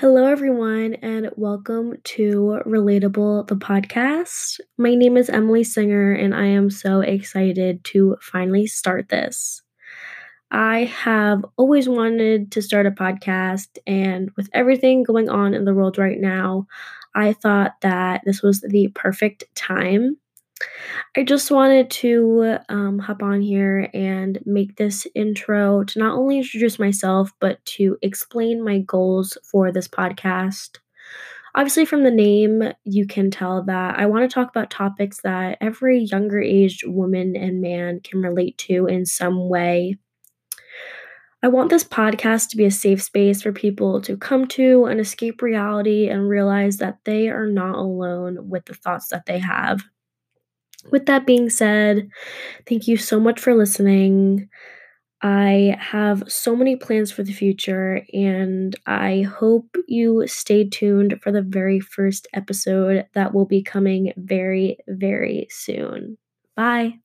Hello, everyone, and welcome to Relatable, the podcast. My name is Emily Singer, and I am so excited to finally start this. I have always wanted to start a podcast, and with everything going on in the world right now, I thought that this was the perfect time. I just wanted to um, hop on here and make this intro to not only introduce myself, but to explain my goals for this podcast. Obviously, from the name, you can tell that I want to talk about topics that every younger aged woman and man can relate to in some way. I want this podcast to be a safe space for people to come to and escape reality and realize that they are not alone with the thoughts that they have. With that being said, thank you so much for listening. I have so many plans for the future, and I hope you stay tuned for the very first episode that will be coming very, very soon. Bye.